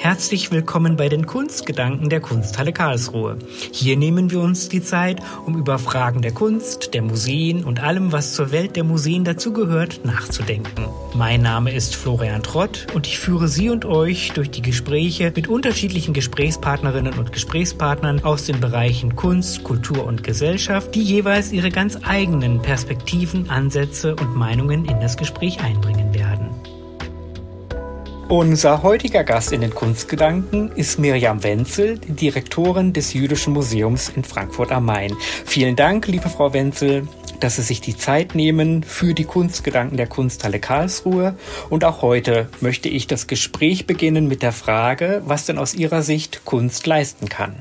Herzlich willkommen bei den Kunstgedanken der Kunsthalle Karlsruhe. Hier nehmen wir uns die Zeit, um über Fragen der Kunst, der Museen und allem, was zur Welt der Museen dazugehört, nachzudenken. Mein Name ist Florian Trott und ich führe Sie und euch durch die Gespräche mit unterschiedlichen Gesprächspartnerinnen und Gesprächspartnern aus den Bereichen Kunst, Kultur und Gesellschaft, die jeweils ihre ganz eigenen Perspektiven, Ansätze und Meinungen in das Gespräch einbringen werden. Unser heutiger Gast in den Kunstgedanken ist Mirjam Wenzel, Direktorin des Jüdischen Museums in Frankfurt am Main. Vielen Dank, liebe Frau Wenzel, dass Sie sich die Zeit nehmen für die Kunstgedanken der Kunsthalle Karlsruhe. Und auch heute möchte ich das Gespräch beginnen mit der Frage, was denn aus Ihrer Sicht Kunst leisten kann.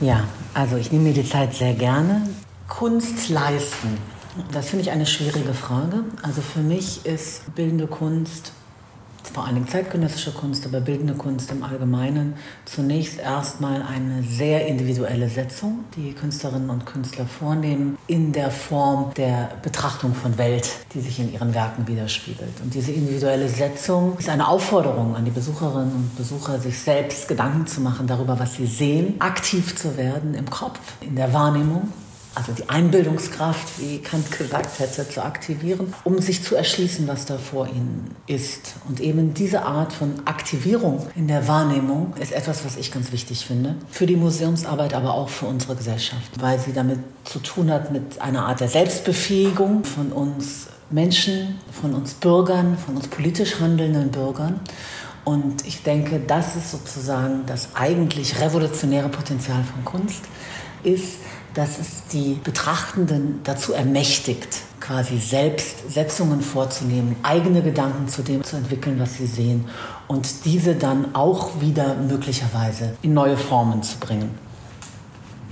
Ja, also ich nehme mir die Zeit sehr gerne. Kunst leisten. Das finde ich eine schwierige Frage. Also für mich ist bildende Kunst, vor allen Dingen zeitgenössische Kunst, aber bildende Kunst im Allgemeinen, zunächst erstmal eine sehr individuelle Setzung, die Künstlerinnen und Künstler vornehmen, in der Form der Betrachtung von Welt, die sich in ihren Werken widerspiegelt. Und diese individuelle Setzung ist eine Aufforderung an die Besucherinnen und Besucher, sich selbst Gedanken zu machen darüber, was sie sehen, aktiv zu werden im Kopf, in der Wahrnehmung also die Einbildungskraft, wie Kant gesagt hätte, zu aktivieren, um sich zu erschließen, was da vor ihnen ist. Und eben diese Art von Aktivierung in der Wahrnehmung ist etwas, was ich ganz wichtig finde. Für die Museumsarbeit, aber auch für unsere Gesellschaft, weil sie damit zu tun hat mit einer Art der Selbstbefähigung von uns Menschen, von uns Bürgern, von uns politisch handelnden Bürgern. Und ich denke, das ist sozusagen das eigentlich revolutionäre Potenzial von Kunst, ist, dass es die Betrachtenden dazu ermächtigt, quasi selbst Setzungen vorzunehmen, eigene Gedanken zu dem zu entwickeln, was sie sehen und diese dann auch wieder möglicherweise in neue Formen zu bringen.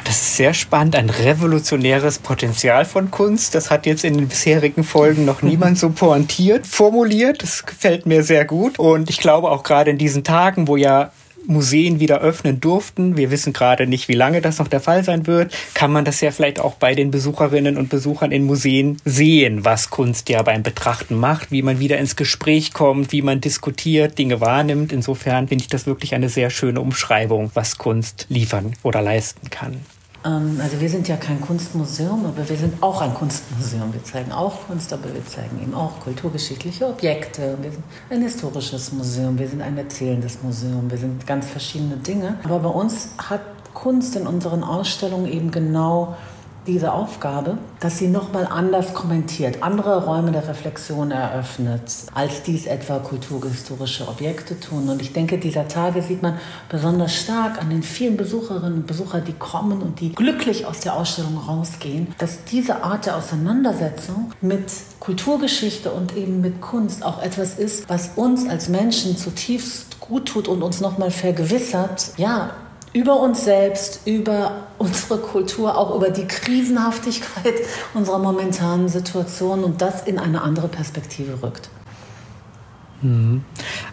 Das ist sehr spannend, ein revolutionäres Potenzial von Kunst. Das hat jetzt in den bisherigen Folgen noch niemand so pointiert formuliert. Das gefällt mir sehr gut. Und ich glaube auch gerade in diesen Tagen, wo ja Museen wieder öffnen durften, wir wissen gerade nicht, wie lange das noch der Fall sein wird, kann man das ja vielleicht auch bei den Besucherinnen und Besuchern in Museen sehen, was Kunst ja beim Betrachten macht, wie man wieder ins Gespräch kommt, wie man diskutiert, Dinge wahrnimmt. Insofern finde ich das wirklich eine sehr schöne Umschreibung, was Kunst liefern oder leisten kann. Ähm, also wir sind ja kein Kunstmuseum, aber wir sind auch ein Kunstmuseum. Wir zeigen auch Kunst, aber wir zeigen eben auch kulturgeschichtliche Objekte. Wir sind ein historisches Museum, wir sind ein erzählendes Museum, wir sind ganz verschiedene Dinge. Aber bei uns hat Kunst in unseren Ausstellungen eben genau diese Aufgabe, dass sie nochmal anders kommentiert, andere Räume der Reflexion eröffnet, als dies etwa kulturhistorische Objekte tun. Und ich denke, dieser Tage sieht man besonders stark an den vielen Besucherinnen und Besuchern, die kommen und die glücklich aus der Ausstellung rausgehen, dass diese Art der Auseinandersetzung mit Kulturgeschichte und eben mit Kunst auch etwas ist, was uns als Menschen zutiefst gut tut und uns nochmal vergewissert, ja, über uns selbst, über unsere Kultur, auch über die Krisenhaftigkeit unserer momentanen Situation und das in eine andere Perspektive rückt. Mhm.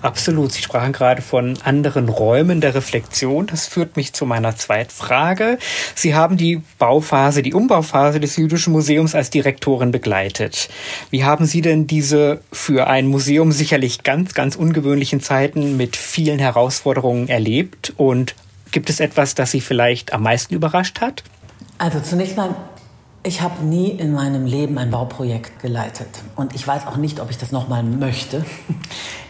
Absolut. Sie sprachen gerade von anderen Räumen der Reflexion. Das führt mich zu meiner zweiten Frage. Sie haben die Bauphase, die Umbauphase des Jüdischen Museums als Direktorin begleitet. Wie haben Sie denn diese für ein Museum sicherlich ganz, ganz ungewöhnlichen Zeiten mit vielen Herausforderungen erlebt und Gibt es etwas, das Sie vielleicht am meisten überrascht hat? Also zunächst mal ich habe nie in meinem Leben ein Bauprojekt geleitet und ich weiß auch nicht, ob ich das nochmal möchte.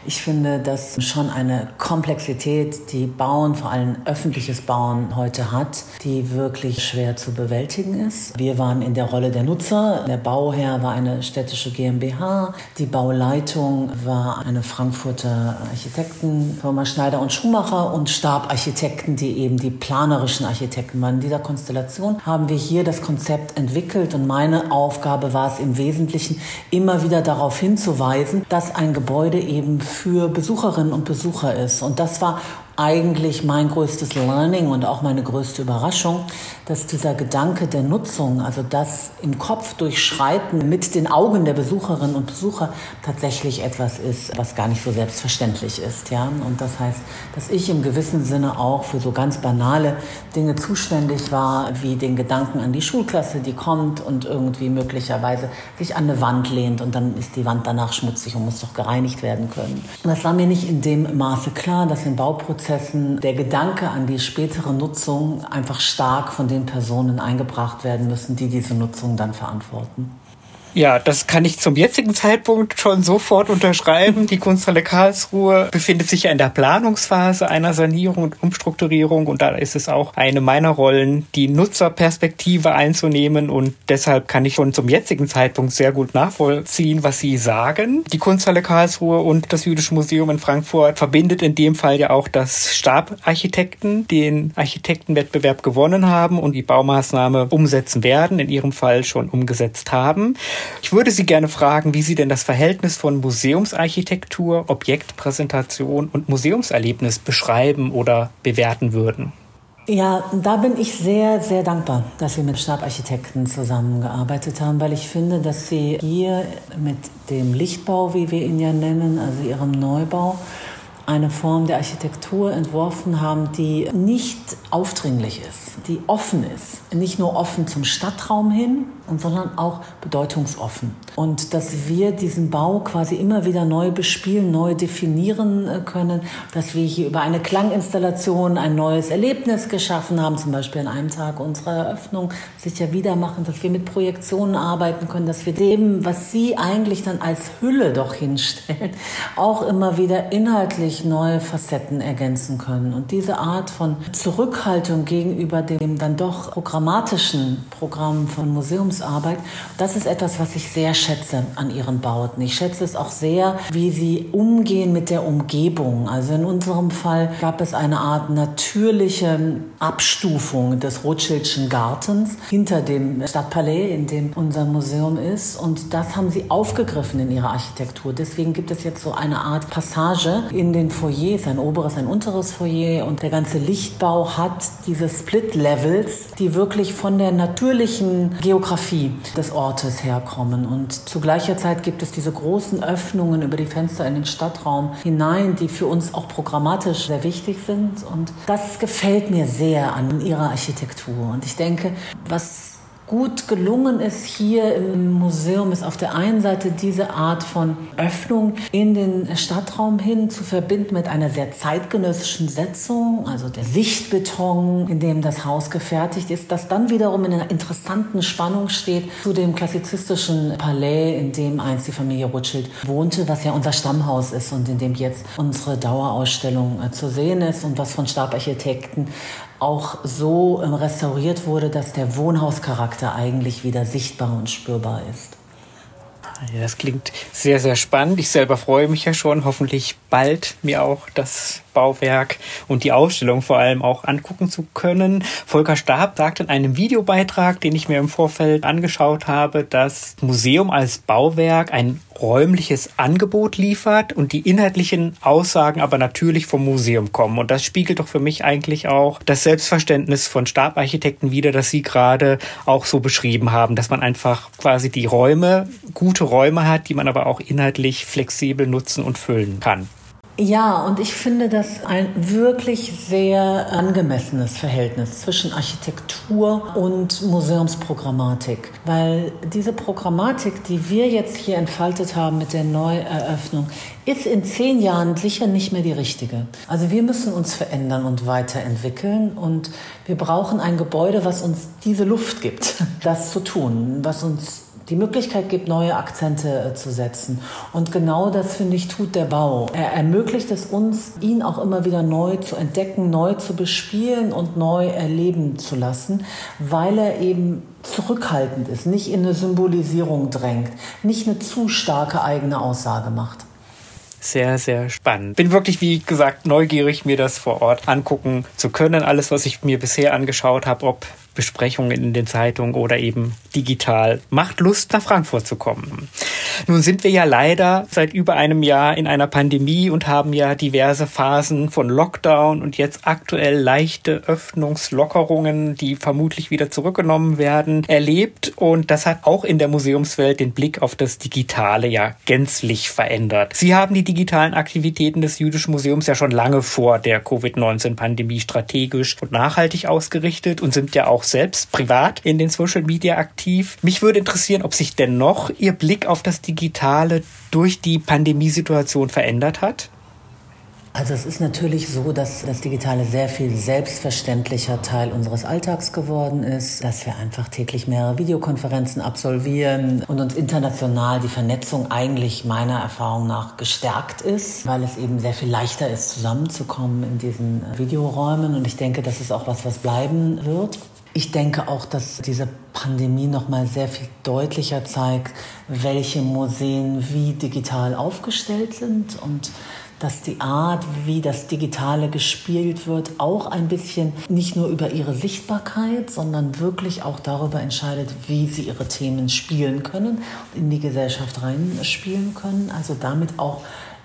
Ich finde, dass schon eine Komplexität, die Bauen, vor allem öffentliches Bauen heute hat, die wirklich schwer zu bewältigen ist. Wir waren in der Rolle der Nutzer. Der Bauherr war eine städtische GmbH. Die Bauleitung war eine Frankfurter Architektenfirma Schneider und Schumacher und Stabarchitekten, die eben die planerischen Architekten waren. In dieser Konstellation haben wir hier das Konzept entwickelt und meine Aufgabe war es im Wesentlichen immer wieder darauf hinzuweisen, dass ein Gebäude eben für Besucherinnen und Besucher ist. Und das war eigentlich mein größtes Learning und auch meine größte Überraschung, dass dieser Gedanke der Nutzung, also das im Kopf durchschreiten mit den Augen der Besucherinnen und Besucher tatsächlich etwas ist, was gar nicht so selbstverständlich ist. Ja? Und das heißt, dass ich im gewissen Sinne auch für so ganz banale Dinge zuständig war, wie den Gedanken an die Schulklasse, die kommt und irgendwie möglicherweise sich an eine Wand lehnt und dann ist die Wand danach schmutzig und muss doch gereinigt werden können. Und das war mir nicht in dem Maße klar, dass in Bauprozessen der Gedanke an die spätere Nutzung einfach stark von den Personen eingebracht werden müssen, die diese Nutzung dann verantworten. Ja, das kann ich zum jetzigen Zeitpunkt schon sofort unterschreiben. Die Kunsthalle Karlsruhe befindet sich ja in der Planungsphase einer Sanierung und Umstrukturierung und da ist es auch eine meiner Rollen, die Nutzerperspektive einzunehmen und deshalb kann ich schon zum jetzigen Zeitpunkt sehr gut nachvollziehen, was Sie sagen. Die Kunsthalle Karlsruhe und das Jüdische Museum in Frankfurt verbindet in dem Fall ja auch das Stabarchitekten, den Architektenwettbewerb gewonnen haben und die Baumaßnahme umsetzen werden, in ihrem Fall schon umgesetzt haben. Ich würde Sie gerne fragen, wie Sie denn das Verhältnis von Museumsarchitektur, Objektpräsentation und Museumserlebnis beschreiben oder bewerten würden. Ja, da bin ich sehr, sehr dankbar, dass wir mit Stabarchitekten zusammengearbeitet haben, weil ich finde, dass sie hier mit dem Lichtbau, wie wir ihn ja nennen, also ihrem Neubau, eine Form der Architektur entworfen haben, die nicht aufdringlich ist, die offen ist. Nicht nur offen zum Stadtraum hin, sondern auch bedeutungsoffen. Und dass wir diesen Bau quasi immer wieder neu bespielen, neu definieren äh, können, dass wir hier über eine Klanginstallation ein neues Erlebnis geschaffen haben, zum Beispiel an einem Tag unserer Eröffnung, sicher wieder machen, dass wir mit Projektionen arbeiten können, dass wir dem, was Sie eigentlich dann als Hülle doch hinstellen, auch immer wieder inhaltlich neue Facetten ergänzen können. Und diese Art von Zurückhaltung gegenüber dem dann doch programmatischen Programm von Museums Museumsarbeit. Das ist etwas, was ich sehr schätze an ihren Bauten. Ich schätze es auch sehr, wie sie umgehen mit der Umgebung. Also in unserem Fall gab es eine Art natürliche Abstufung des Rothschildschen Gartens hinter dem Stadtpalais, in dem unser Museum ist. Und das haben sie aufgegriffen in ihrer Architektur. Deswegen gibt es jetzt so eine Art Passage in den Foyers, ein oberes, ein unteres Foyer. Und der ganze Lichtbau hat diese Split-Levels, die wirklich von der natürlichen Geografie des Ortes herkommen. Und zu gleicher Zeit gibt es diese großen Öffnungen über die Fenster in den Stadtraum hinein, die für uns auch programmatisch sehr wichtig sind. Und das gefällt mir sehr an ihrer Architektur. Und ich denke, was gut gelungen ist hier im Museum, ist auf der einen Seite diese Art von Öffnung in den Stadtraum hin zu verbinden mit einer sehr zeitgenössischen Setzung, also der Sichtbeton, in dem das Haus gefertigt ist, das dann wiederum in einer interessanten Spannung steht zu dem klassizistischen Palais, in dem einst die Familie Rothschild wohnte, was ja unser Stammhaus ist und in dem jetzt unsere Dauerausstellung äh, zu sehen ist und was von Stabarchitekten auch so ähm, restauriert wurde, dass der Wohnhauscharakter eigentlich wieder sichtbar und spürbar ist. Das klingt sehr, sehr spannend. Ich selber freue mich ja schon, hoffentlich bald mir auch das Bauwerk und die Ausstellung vor allem auch angucken zu können. Volker Stab sagt in einem Videobeitrag, den ich mir im Vorfeld angeschaut habe, dass Museum als Bauwerk ein räumliches Angebot liefert und die inhaltlichen Aussagen aber natürlich vom Museum kommen. Und das spiegelt doch für mich eigentlich auch das Selbstverständnis von Stabarchitekten wider, das Sie gerade auch so beschrieben haben, dass man einfach quasi die Räume, gute Räume hat, die man aber auch inhaltlich flexibel nutzen und füllen kann. Ja, und ich finde das ein wirklich sehr angemessenes Verhältnis zwischen Architektur und Museumsprogrammatik, weil diese Programmatik, die wir jetzt hier entfaltet haben mit der Neueröffnung, ist in zehn Jahren sicher nicht mehr die richtige. Also wir müssen uns verändern und weiterentwickeln und wir brauchen ein Gebäude, was uns diese Luft gibt, das zu tun, was uns die Möglichkeit gibt, neue Akzente äh, zu setzen. Und genau das, finde ich, tut der Bau. Er ermöglicht es uns, ihn auch immer wieder neu zu entdecken, neu zu bespielen und neu erleben zu lassen, weil er eben zurückhaltend ist, nicht in eine Symbolisierung drängt, nicht eine zu starke eigene Aussage macht sehr, sehr spannend. Bin wirklich, wie gesagt, neugierig, mir das vor Ort angucken zu können. Alles, was ich mir bisher angeschaut habe, ob Besprechungen in den Zeitungen oder eben digital. Macht Lust, nach Frankfurt zu kommen. Nun sind wir ja leider seit über einem Jahr in einer Pandemie und haben ja diverse Phasen von Lockdown und jetzt aktuell leichte Öffnungslockerungen, die vermutlich wieder zurückgenommen werden, erlebt. Und das hat auch in der Museumswelt den Blick auf das Digitale ja gänzlich verändert. Sie haben die digitalen Aktivitäten des Jüdischen Museums ja schon lange vor der Covid-19-Pandemie strategisch und nachhaltig ausgerichtet und sind ja auch selbst privat in den Social Media aktiv. Mich würde interessieren, ob sich dennoch Ihr Blick auf das Digitale durch die Pandemiesituation verändert hat? Also es ist natürlich so, dass das Digitale sehr viel selbstverständlicher Teil unseres Alltags geworden ist, dass wir einfach täglich mehrere Videokonferenzen absolvieren und uns international die Vernetzung eigentlich meiner Erfahrung nach gestärkt ist, weil es eben sehr viel leichter ist, zusammenzukommen in diesen Videoräumen. Und ich denke, das ist auch was, was bleiben wird. Ich denke auch, dass diese Pandemie noch mal sehr viel deutlicher zeigt, welche Museen wie digital aufgestellt sind und dass die Art, wie das Digitale gespielt wird, auch ein bisschen nicht nur über ihre Sichtbarkeit, sondern wirklich auch darüber entscheidet, wie sie ihre Themen spielen können, in die Gesellschaft reinspielen können. Also damit auch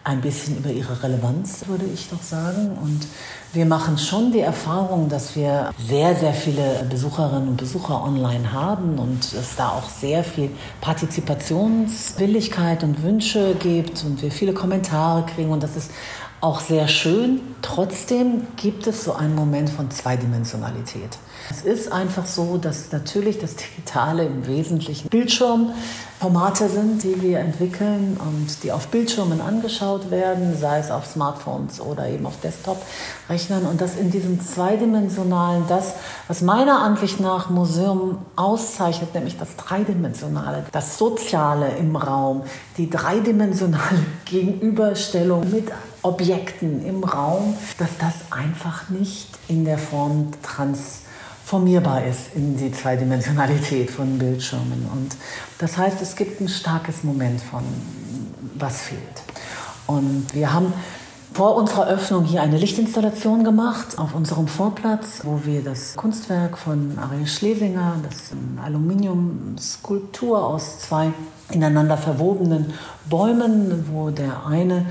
ein bisschen über ihre Relevanz, würde ich doch sagen. Und wir machen schon die Erfahrung, dass wir sehr, sehr viele Besucherinnen und Besucher online haben und es da auch sehr viel Partizipationswilligkeit und Wünsche gibt und wir viele Kommentare kriegen und das ist auch sehr schön. Trotzdem gibt es so einen Moment von Zweidimensionalität. Es ist einfach so, dass natürlich das Digitale im Wesentlichen Bildschirmformate sind, die wir entwickeln und die auf Bildschirmen angeschaut werden, sei es auf Smartphones oder eben auf Desktop-Rechnern. Und dass in diesem zweidimensionalen, das, was meiner Ansicht nach Museum auszeichnet, nämlich das Dreidimensionale, das Soziale im Raum, die dreidimensionale Gegenüberstellung mit Objekten im Raum, dass das einfach nicht in der Form trans formierbar ist in die Zweidimensionalität von Bildschirmen. Und das heißt, es gibt ein starkes Moment von, was fehlt. Und wir haben vor unserer Öffnung hier eine Lichtinstallation gemacht auf unserem Vorplatz, wo wir das Kunstwerk von Ariel Schlesinger, das Aluminiumskulptur aus zwei ineinander verwobenen Bäumen, wo der eine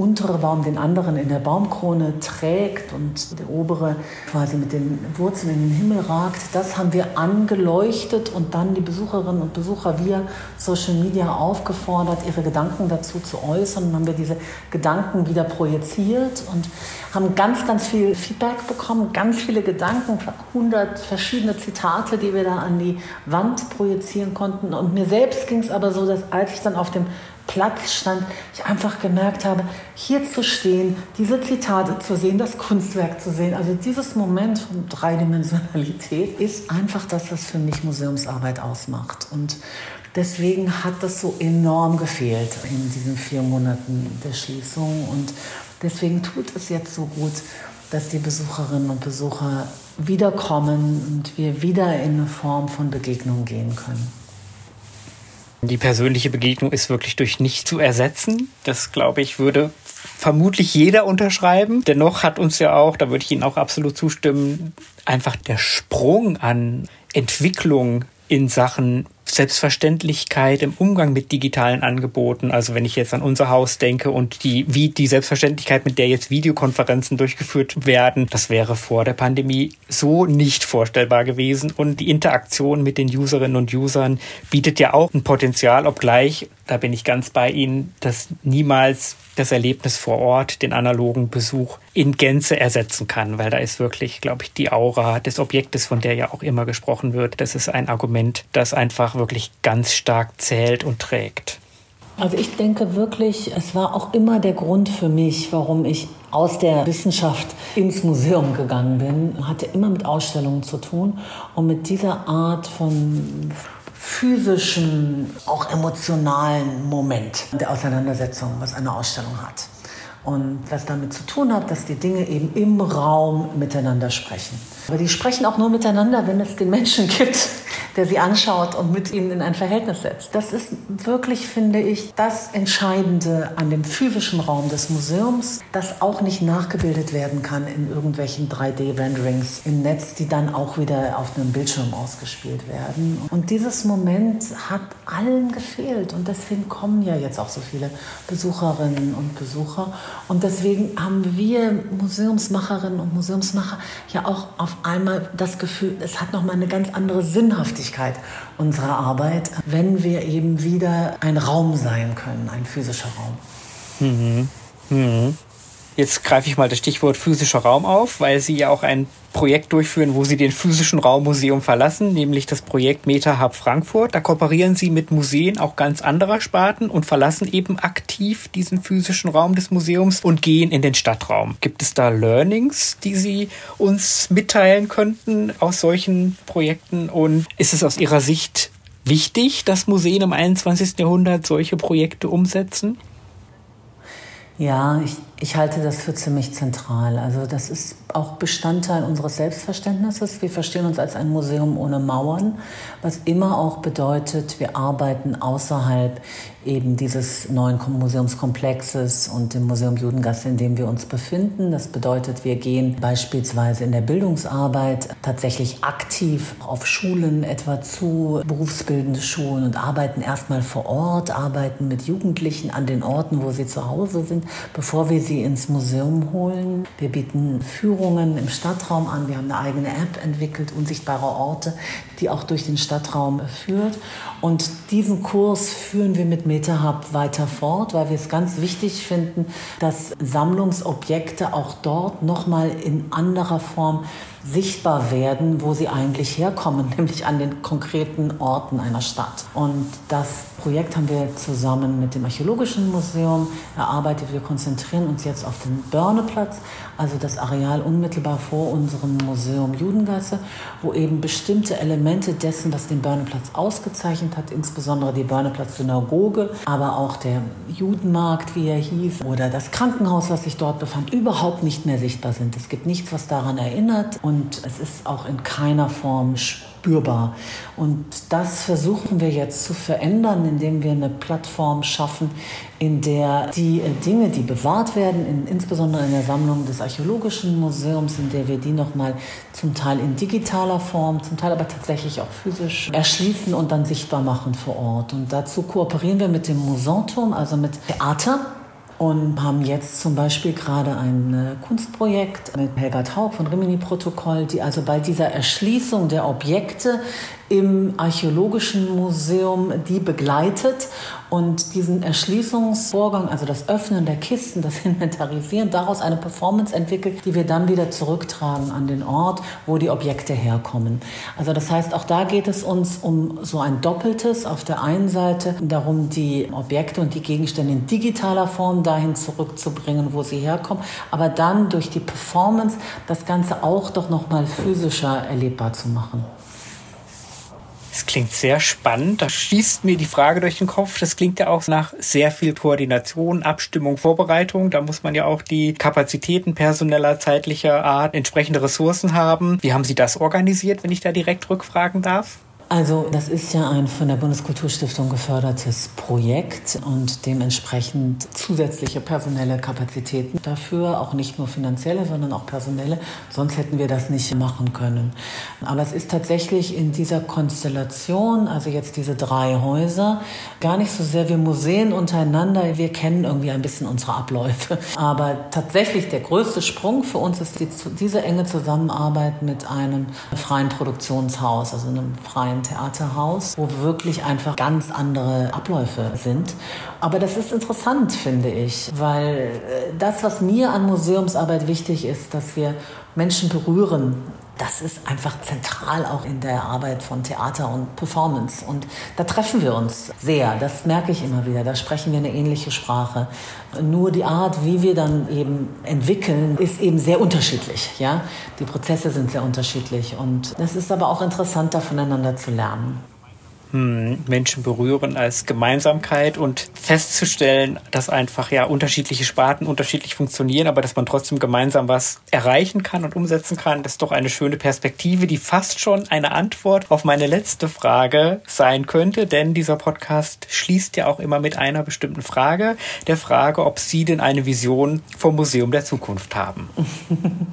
untere Baum den anderen in der Baumkrone trägt und der obere quasi mit den Wurzeln in den Himmel ragt. Das haben wir angeleuchtet und dann die Besucherinnen und Besucher via Social Media aufgefordert, ihre Gedanken dazu zu äußern. Und haben wir diese Gedanken wieder projiziert und haben ganz, ganz viel Feedback bekommen, ganz viele Gedanken, 100 verschiedene Zitate, die wir da an die Wand projizieren konnten. Und mir selbst ging es aber so, dass als ich dann auf dem Platz stand, ich einfach gemerkt habe, hier zu stehen, diese Zitate zu sehen, das Kunstwerk zu sehen. Also dieses Moment von Dreidimensionalität ist einfach das, was für mich Museumsarbeit ausmacht. Und deswegen hat das so enorm gefehlt in diesen vier Monaten der Schließung. Und deswegen tut es jetzt so gut, dass die Besucherinnen und Besucher wiederkommen und wir wieder in eine Form von Begegnung gehen können. Die persönliche Begegnung ist wirklich durch nichts zu ersetzen. Das, glaube ich, würde vermutlich jeder unterschreiben. Dennoch hat uns ja auch, da würde ich Ihnen auch absolut zustimmen, einfach der Sprung an Entwicklung in Sachen Selbstverständlichkeit im Umgang mit digitalen Angeboten. Also wenn ich jetzt an unser Haus denke und die, wie die Selbstverständlichkeit, mit der jetzt Videokonferenzen durchgeführt werden, das wäre vor der Pandemie so nicht vorstellbar gewesen. Und die Interaktion mit den Userinnen und Usern bietet ja auch ein Potenzial, obgleich, da bin ich ganz bei Ihnen, dass niemals das Erlebnis vor Ort, den analogen Besuch in Gänze ersetzen kann, weil da ist wirklich, glaube ich, die Aura des Objektes, von der ja auch immer gesprochen wird, das ist ein Argument, das einfach wirklich ganz stark zählt und trägt. Also ich denke wirklich, es war auch immer der Grund für mich, warum ich aus der Wissenschaft ins Museum gegangen bin. Hatte immer mit Ausstellungen zu tun und mit dieser Art von physischen, auch emotionalen Moment der Auseinandersetzung, was eine Ausstellung hat. Und was damit zu tun hat, dass die Dinge eben im Raum miteinander sprechen. Aber die sprechen auch nur miteinander, wenn es den Menschen gibt, der sie anschaut und mit ihnen in ein Verhältnis setzt. Das ist wirklich, finde ich, das Entscheidende an dem physischen Raum des Museums, das auch nicht nachgebildet werden kann in irgendwelchen 3D-Renderings im Netz, die dann auch wieder auf einem Bildschirm ausgespielt werden. Und dieses Moment hat allen gefehlt und deswegen kommen ja jetzt auch so viele Besucherinnen und Besucher. Und deswegen haben wir Museumsmacherinnen und Museumsmacher ja auch auf einmal das Gefühl, es hat nochmal eine ganz andere Sinnhaftigkeit unserer Arbeit, wenn wir eben wieder ein Raum sein können, ein physischer Raum. Mhm. Mhm. Jetzt greife ich mal das Stichwort physischer Raum auf, weil Sie ja auch ein Projekt durchführen, wo Sie den physischen Raummuseum verlassen, nämlich das Projekt Meta Hub Frankfurt. Da kooperieren Sie mit Museen auch ganz anderer Sparten und verlassen eben aktiv diesen physischen Raum des Museums und gehen in den Stadtraum. Gibt es da Learnings, die Sie uns mitteilen könnten aus solchen Projekten? Und ist es aus Ihrer Sicht wichtig, dass Museen im 21. Jahrhundert solche Projekte umsetzen? Ja, ich, ich halte das für ziemlich zentral. Also das ist auch Bestandteil unseres Selbstverständnisses. Wir verstehen uns als ein Museum ohne Mauern, was immer auch bedeutet, wir arbeiten außerhalb eben dieses neuen Museumskomplexes und dem Museum Judengasse, in dem wir uns befinden. Das bedeutet, wir gehen beispielsweise in der Bildungsarbeit tatsächlich aktiv auf Schulen etwa zu, berufsbildende Schulen und arbeiten erstmal vor Ort, arbeiten mit Jugendlichen an den Orten, wo sie zu Hause sind, bevor wir sie ins Museum holen. Wir bieten Führungen im Stadtraum an. Wir haben eine eigene App entwickelt, unsichtbare Orte, die auch durch den Stadtraum führt. Und diesen Kurs führen wir mit MetaHub weiter fort, weil wir es ganz wichtig finden, dass Sammlungsobjekte auch dort nochmal in anderer Form sichtbar werden, wo sie eigentlich herkommen, nämlich an den konkreten Orten einer Stadt. Und das Projekt haben wir zusammen mit dem Archäologischen Museum erarbeitet. Wir konzentrieren uns jetzt auf den Börneplatz, also das Areal unmittelbar vor unserem Museum Judengasse, wo eben bestimmte Elemente dessen, was den Börneplatz ausgezeichnet hat, insbesondere die Börneplatz-Synagoge, aber auch der Judenmarkt, wie er hieß, oder das Krankenhaus, was sich dort befand, überhaupt nicht mehr sichtbar sind. Es gibt nichts, was daran erinnert und es ist auch in keiner Form spürbar. Und das versuchen wir jetzt zu verändern, indem wir eine Plattform schaffen, in der die äh, Dinge, die bewahrt werden, in, insbesondere in der Sammlung des Archäologischen Museums, in der wir die nochmal zum Teil in digitaler Form, zum Teil aber tatsächlich auch physisch erschließen und dann sichtbar machen vor Ort. Und dazu kooperieren wir mit dem Musanturm, also mit Theater und haben jetzt zum Beispiel gerade ein äh, Kunstprojekt mit Helga Taub von Rimini Protokoll, die also bei dieser Erschließung der Objekte im Archäologischen Museum die begleitet und diesen Erschließungsvorgang, also das Öffnen der Kisten, das Inventarisieren, daraus eine Performance entwickelt, die wir dann wieder zurücktragen an den Ort, wo die Objekte herkommen. Also das heißt, auch da geht es uns um so ein Doppeltes. Auf der einen Seite darum, die Objekte und die Gegenstände in digitaler Form dahin zurückzubringen, wo sie herkommen, aber dann durch die Performance das Ganze auch doch noch mal physischer erlebbar zu machen. Klingt sehr spannend. Da schießt mir die Frage durch den Kopf. Das klingt ja auch nach sehr viel Koordination, Abstimmung, Vorbereitung. Da muss man ja auch die Kapazitäten personeller, zeitlicher Art, entsprechende Ressourcen haben. Wie haben Sie das organisiert, wenn ich da direkt rückfragen darf? Also das ist ja ein von der Bundeskulturstiftung gefördertes Projekt und dementsprechend zusätzliche personelle Kapazitäten dafür, auch nicht nur finanzielle, sondern auch personelle. Sonst hätten wir das nicht machen können. Aber es ist tatsächlich in dieser Konstellation, also jetzt diese drei Häuser, gar nicht so sehr wir Museen untereinander. Wir kennen irgendwie ein bisschen unsere Abläufe. Aber tatsächlich der größte Sprung für uns ist die, diese enge Zusammenarbeit mit einem freien Produktionshaus, also einem freien ein Theaterhaus, wo wirklich einfach ganz andere Abläufe sind. Aber das ist interessant, finde ich, weil äh, das, was mir an Museumsarbeit wichtig ist, dass wir Menschen berühren das ist einfach zentral auch in der Arbeit von Theater und Performance. Und da treffen wir uns sehr. Das merke ich immer wieder. Da sprechen wir eine ähnliche Sprache. Nur die Art, wie wir dann eben entwickeln, ist eben sehr unterschiedlich. Ja? Die Prozesse sind sehr unterschiedlich. Und es ist aber auch interessant, da voneinander zu lernen. Hm, Menschen berühren als Gemeinsamkeit und festzustellen, dass einfach ja unterschiedliche Sparten unterschiedlich funktionieren, aber dass man trotzdem gemeinsam was erreichen kann und umsetzen kann, das ist doch eine schöne Perspektive, die fast schon eine Antwort auf meine letzte Frage sein könnte, denn dieser Podcast schließt ja auch immer mit einer bestimmten Frage, der Frage, ob Sie denn eine Vision vom Museum der Zukunft haben.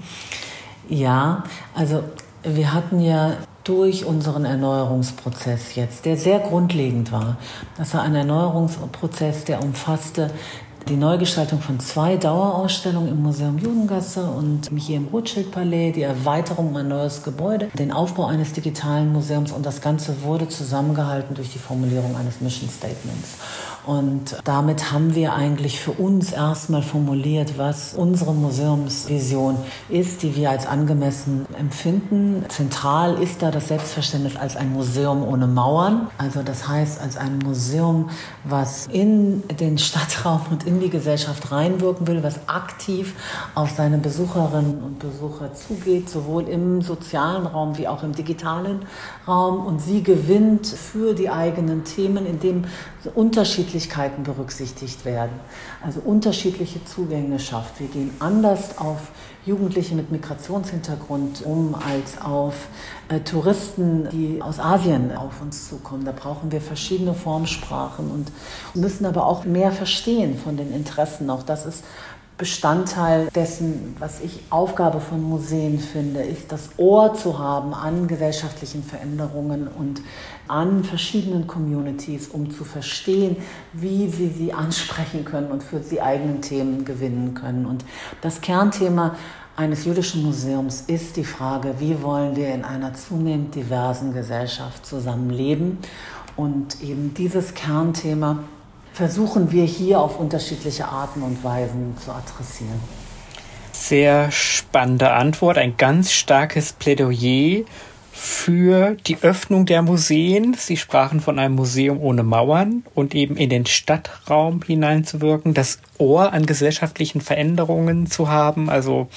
Ja, also wir hatten ja durch unseren Erneuerungsprozess jetzt, der sehr grundlegend war. Das war ein Erneuerungsprozess, der umfasste die Neugestaltung von zwei Dauerausstellungen im Museum Judengasse und hier im Rothschild-Palais, die Erweiterung um ein neues Gebäude, den Aufbau eines digitalen Museums und das Ganze wurde zusammengehalten durch die Formulierung eines Mission Statements. Und damit haben wir eigentlich für uns erstmal formuliert, was unsere Museumsvision ist, die wir als angemessen empfinden. Zentral ist da das Selbstverständnis als ein Museum ohne Mauern. Also das heißt, als ein Museum, was in den Stadtraum und in die Gesellschaft reinwirken will, was aktiv auf seine Besucherinnen und Besucher zugeht, sowohl im sozialen Raum wie auch im digitalen Raum. Und sie gewinnt für die eigenen Themen, indem Unterschiedlichkeiten berücksichtigt werden, also unterschiedliche Zugänge schafft. Wir gehen anders auf Jugendliche mit Migrationshintergrund um als auf äh, Touristen, die aus Asien auf uns zukommen. Da brauchen wir verschiedene Formsprachen und müssen aber auch mehr verstehen von den Interessen. Auch das ist Bestandteil dessen, was ich Aufgabe von Museen finde, ist das Ohr zu haben an gesellschaftlichen Veränderungen und an verschiedenen Communities, um zu verstehen, wie sie sie ansprechen können und für sie eigenen Themen gewinnen können. Und das Kernthema eines jüdischen Museums ist die Frage, wie wollen wir in einer zunehmend diversen Gesellschaft zusammenleben? Und eben dieses Kernthema versuchen wir hier auf unterschiedliche Arten und Weisen zu adressieren. Sehr spannende Antwort, ein ganz starkes Plädoyer für die Öffnung der Museen. Sie sprachen von einem Museum ohne Mauern und eben in den Stadtraum hineinzuwirken, das Ohr an gesellschaftlichen Veränderungen zu haben. Also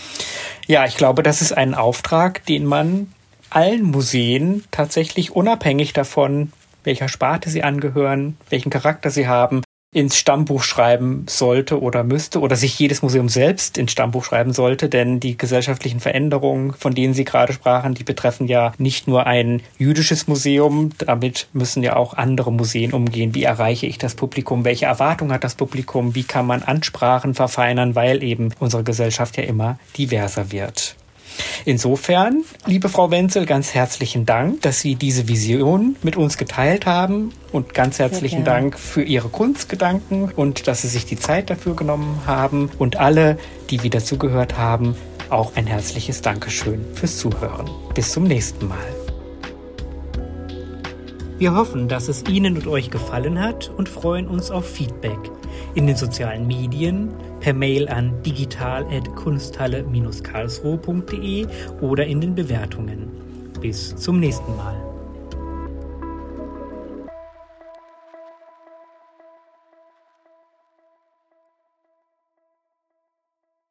ja, ich glaube, das ist ein Auftrag, den man allen Museen tatsächlich unabhängig davon, welcher Sparte sie angehören, welchen Charakter sie haben, ins Stammbuch schreiben sollte oder müsste oder sich jedes Museum selbst ins Stammbuch schreiben sollte, denn die gesellschaftlichen Veränderungen, von denen Sie gerade sprachen, die betreffen ja nicht nur ein jüdisches Museum, damit müssen ja auch andere Museen umgehen. Wie erreiche ich das Publikum? Welche Erwartung hat das Publikum? Wie kann man Ansprachen verfeinern, weil eben unsere Gesellschaft ja immer diverser wird? Insofern, liebe Frau Wenzel, ganz herzlichen Dank, dass Sie diese Vision mit uns geteilt haben und ganz herzlichen Dank für Ihre Kunstgedanken und dass Sie sich die Zeit dafür genommen haben und alle, die wieder zugehört haben, auch ein herzliches Dankeschön fürs Zuhören. Bis zum nächsten Mal. Wir hoffen, dass es Ihnen und euch gefallen hat und freuen uns auf Feedback in den sozialen Medien, per Mail an digital.kunsthalle-karlsruhe.de oder in den Bewertungen. Bis zum nächsten Mal.